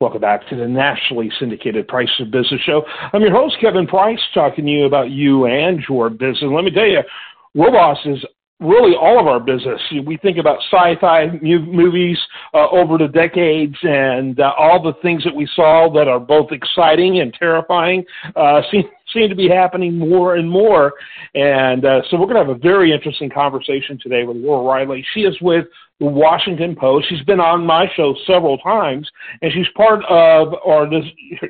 Welcome back to the nationally syndicated Price of Business show. I'm your host, Kevin Price, talking to you about you and your business. Let me tell you, Robots is really all of our business. We think about sci-fi movies uh, over the decades, and uh, all the things that we saw that are both exciting and terrifying uh, seem seem to be happening more and more. And uh, so we're going to have a very interesting conversation today with Laura Reiley. She is with the Washington Post. She's been on my show several times, and she's part of, or this,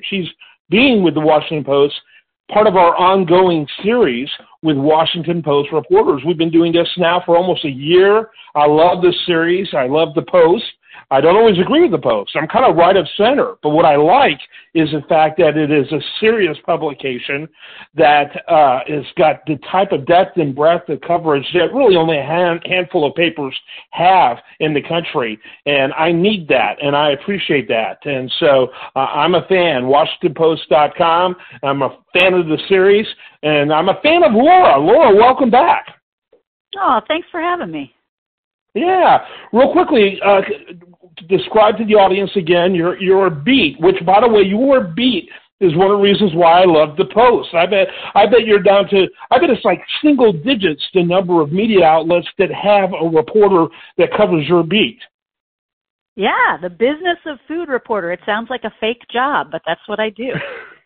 she's being with the Washington Post part of our ongoing series with Washington Post reporters. We've been doing this now for almost a year. I love this series. I love the Post. I don't always agree with the Post. I'm kind of right of center. But what I like is the fact that it is a serious publication that uh, has got the type of depth and breadth of coverage that really only a hand, handful of papers have in the country. And I need that, and I appreciate that. And so uh, I'm a fan. WashingtonPost.com. I'm a fan of the series, and I'm a fan of Laura. Laura, welcome back. Oh, thanks for having me. Yeah, real quickly, uh, describe to the audience again your your beat. Which, by the way, your beat is one of the reasons why I love the Post. I bet I bet you're down to I bet it's like single digits the number of media outlets that have a reporter that covers your beat. Yeah, the business of food reporter. It sounds like a fake job, but that's what I do.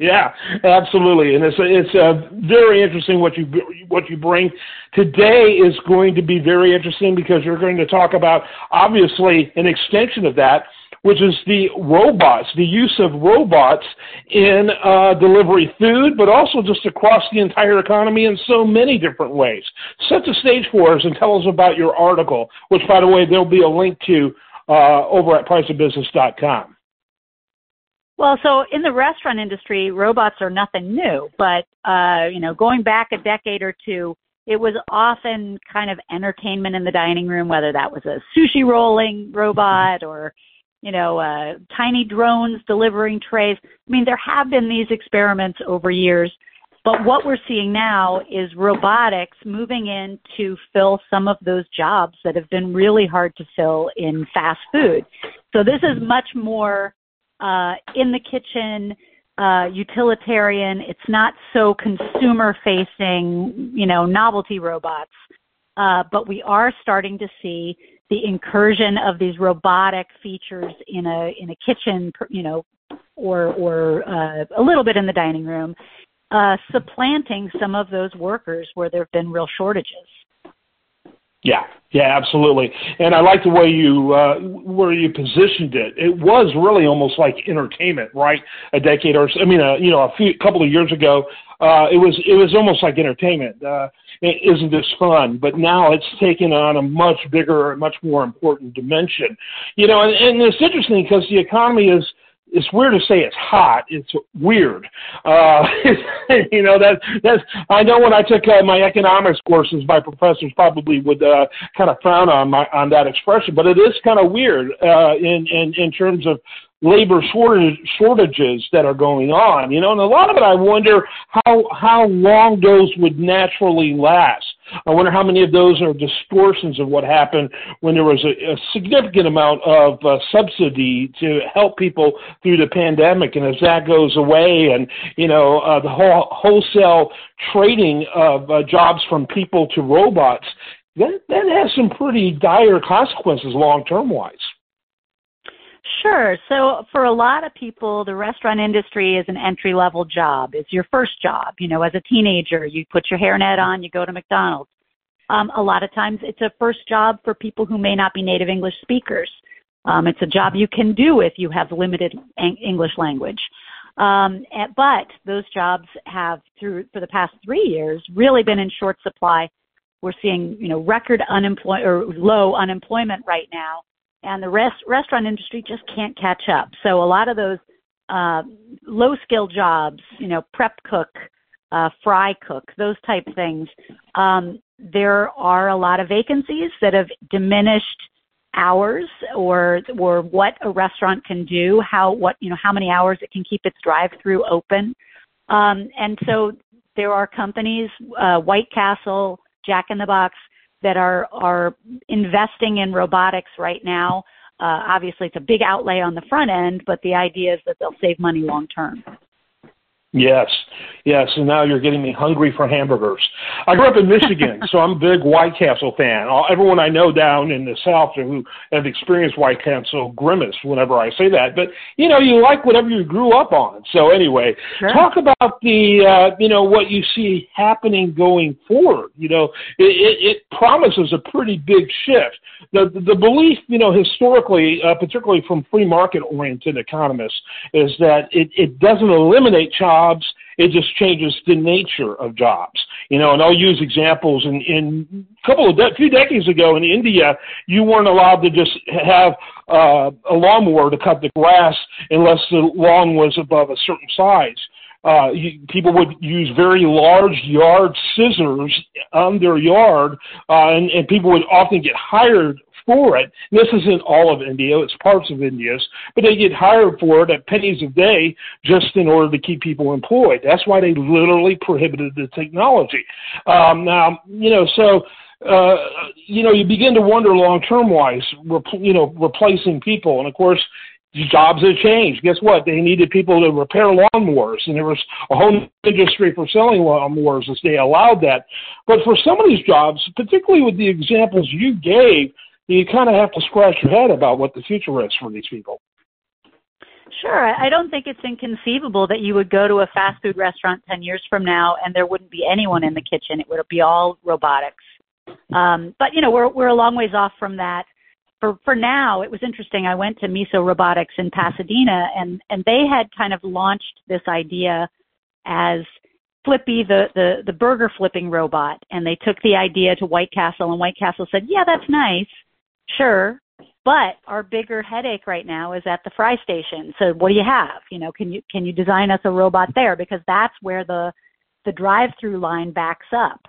Yeah, absolutely, and it's it's uh, very interesting what you what you bring. Today is going to be very interesting because you're going to talk about obviously an extension of that, which is the robots, the use of robots in uh, delivery food, but also just across the entire economy in so many different ways. Set the stage for us and tell us about your article, which, by the way, there'll be a link to uh, over at priceofbusiness.com. Well, so in the restaurant industry, robots are nothing new, but uh, you know, going back a decade or two, it was often kind of entertainment in the dining room, whether that was a sushi rolling robot or you know, uh, tiny drones delivering trays. I mean, there have been these experiments over years, but what we're seeing now is robotics moving in to fill some of those jobs that have been really hard to fill in fast food. So this is much more uh, in the kitchen, uh, utilitarian. It's not so consumer facing, you know, novelty robots. Uh, but we are starting to see the incursion of these robotic features in a in a kitchen, you know, or or uh, a little bit in the dining room, uh, supplanting some of those workers where there have been real shortages. Yeah, yeah, absolutely. And I like the way you uh, where you positioned it. It was really almost like entertainment, right? A decade or so, I mean, uh, you know, a few couple of years ago, uh, it was it was almost like entertainment. Uh, isn't this fun? But now it's taken on a much bigger, much more important dimension. You know, and, and it's interesting because the economy is it's weird to say it's hot. It's weird. Uh, you know that that's. I know when I took uh, my economics courses, my professors probably would uh, kind of frown on my on that expression, but it is kind of weird uh, in in in terms of labor shortage, shortages that are going on. You know, and a lot of it, I wonder how how long those would naturally last. I wonder how many of those are distortions of what happened when there was a, a significant amount of uh, subsidy to help people through the pandemic, and as that goes away, and you know uh, the whole wholesale trading of uh, jobs from people to robots, that that has some pretty dire consequences long term wise. Sure. So for a lot of people, the restaurant industry is an entry level job. It's your first job. You know, as a teenager, you put your hairnet on, you go to McDonald's. Um, a lot of times it's a first job for people who may not be native English speakers. Um, it's a job you can do if you have limited English language. Um, but those jobs have, through for the past three years, really been in short supply. We're seeing, you know, record unemployment or low unemployment right now and the rest restaurant industry just can't catch up. So a lot of those uh, low skill jobs, you know, prep cook, uh, fry cook, those type things, um, there are a lot of vacancies that have diminished hours or or what a restaurant can do, how what you know how many hours it can keep its drive through open, um, and so there are companies, uh, White Castle, Jack in the Box, that are are investing in robotics right now. uh, obviously it's a big outlay on the front end, but the idea is that they'll save money long term. Yes, yes, and now you're getting me hungry for hamburgers. I grew up in Michigan, so I'm a big White Castle fan. Everyone I know down in the South who have experienced White Castle grimace whenever I say that. But you know, you like whatever you grew up on. So anyway, sure. talk about the uh, you know what you see happening going forward. You know, it, it, it promises a pretty big shift. The the, the belief, you know, historically, uh, particularly from free market oriented economists, is that it, it doesn't eliminate child jobs. It just changes the nature of jobs. You know, and I'll use examples. In, in a couple of de- few decades ago in India, you weren't allowed to just have uh, a lawnmower to cut the grass unless the lawn was above a certain size. Uh, you, people would use very large yard scissors on their yard, uh, and, and people would often get hired for it. This isn't all of India, it's parts of India's, but they get hired for it at pennies a day just in order to keep people employed. That's why they literally prohibited the technology. Um, now, you know, so uh, you know, you begin to wonder long term wise, rep- you know, replacing people. And of course, jobs have changed. Guess what? They needed people to repair lawnmowers, and there was a whole industry for selling lawnmowers as they allowed that. But for some of these jobs, particularly with the examples you gave, you kind of have to scratch your head about what the future is for these people. Sure. I don't think it's inconceivable that you would go to a fast food restaurant 10 years from now and there wouldn't be anyone in the kitchen. It would be all robotics. Um, but, you know, we're, we're a long ways off from that. For, for now, it was interesting. I went to Miso Robotics in Pasadena and, and they had kind of launched this idea as Flippy, the, the, the burger flipping robot. And they took the idea to White Castle and White Castle said, yeah, that's nice Sure. But our bigger headache right now is at the fry station. So what do you have? You know, can you can you design us a robot there? Because that's where the the drive through line backs up.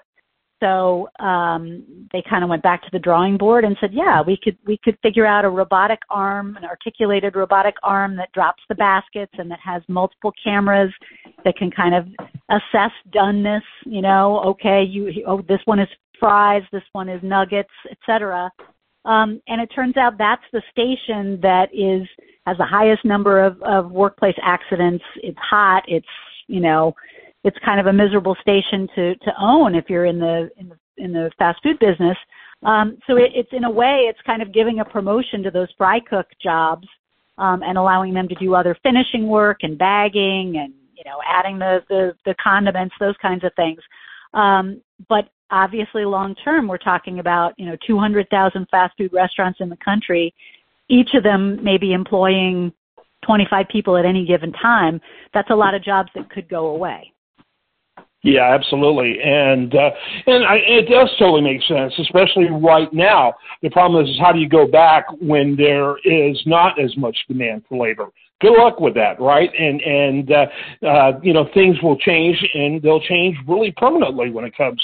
So um, they kind of went back to the drawing board and said, yeah, we could we could figure out a robotic arm, an articulated robotic arm that drops the baskets and that has multiple cameras that can kind of assess doneness. You know, okay, you oh this one is fries, this one is nuggets, etc. Um, and it turns out that's the station that is has the highest number of, of workplace accidents. It's hot. It's you know, it's kind of a miserable station to to own if you're in the in the in the fast food business. Um, so it, it's in a way, it's kind of giving a promotion to those fry cook jobs um, and allowing them to do other finishing work and bagging and you know adding the the, the condiments, those kinds of things. Um, but obviously long term we're talking about you know 200,000 fast food restaurants in the country each of them may be employing 25 people at any given time that's a lot of jobs that could go away yeah, absolutely, and uh, and I, it does totally make sense, especially right now. The problem is, is how do you go back when there is not as much demand for labor? Good luck with that, right? And and uh, uh, you know things will change, and they'll change really permanently when it comes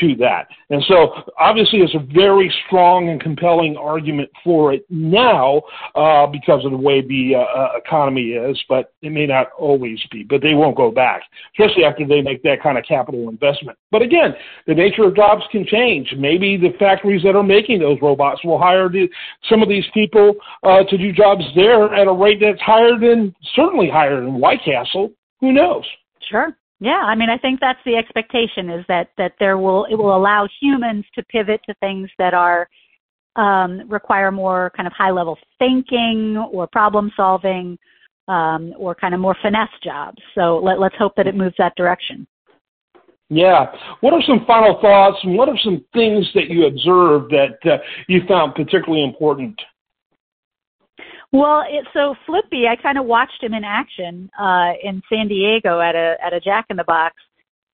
to that. And so obviously it's a very strong and compelling argument for it now uh, because of the way the uh, uh, economy is, but it may not always be. But they won't go back, especially after they make that kind of capital investment. But again, the nature of jobs can change. Maybe the factories that are making those robots will hire the, some of these people uh, to do jobs there at a rate that's higher than, certainly higher than White Castle. Who knows? Sure. Yeah, I mean, I think that's the expectation is that that there will it will allow humans to pivot to things that are um, require more kind of high level thinking or problem solving um, or kind of more finesse jobs. So let, let's hope that it moves that direction. Yeah. What are some final thoughts and what are some things that you observed that uh, you found particularly important? Well, it, so Flippy, I kind of watched him in action uh, in San Diego at a at a Jack in the Box,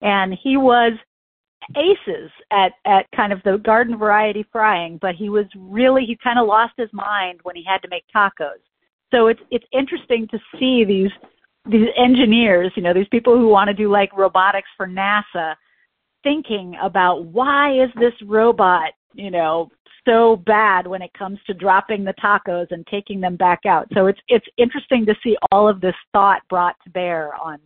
and he was aces at at kind of the garden variety frying, but he was really he kind of lost his mind when he had to make tacos. So it's it's interesting to see these these engineers, you know, these people who want to do like robotics for NASA, thinking about why is this robot, you know, so bad when it comes to dropping the tacos and taking them back out. So it's it's interesting to see all of this thought brought to bear on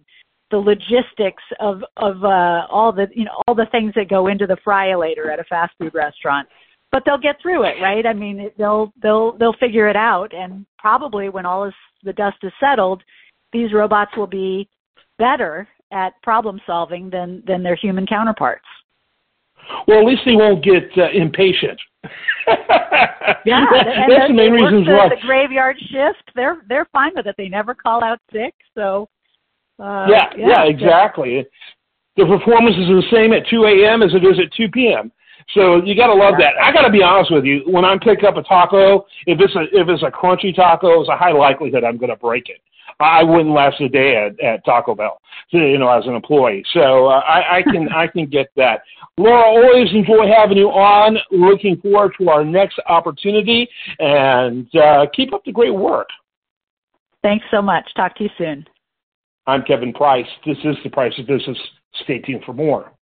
the logistics of of uh, all the you know all the things that go into the fryolator at a fast food restaurant. but they'll get through it, right? I mean, they'll they'll they'll figure it out, and probably when all is the dust is settled, these robots will be better at problem solving than than their human counterparts. Well, at least they won't get uh, impatient. yeah, and that's the main reason why. The graveyard shift, they're they're fine with it. They never call out sick, so. Uh, yeah, yeah, yeah, exactly. The performance is the same at 2 a.m. as it is at 2 p.m. So you got to love that. I got to be honest with you. When I pick up a taco, if it's a if it's a crunchy taco, it's a high likelihood I'm going to break it. I wouldn't last a day at, at Taco Bell, you know, as an employee. So uh, I, I can I can get that. Laura, always enjoy having you on. Looking forward to our next opportunity, and uh, keep up the great work. Thanks so much. Talk to you soon. I'm Kevin Price. This is the Price of Business. Stay tuned for more.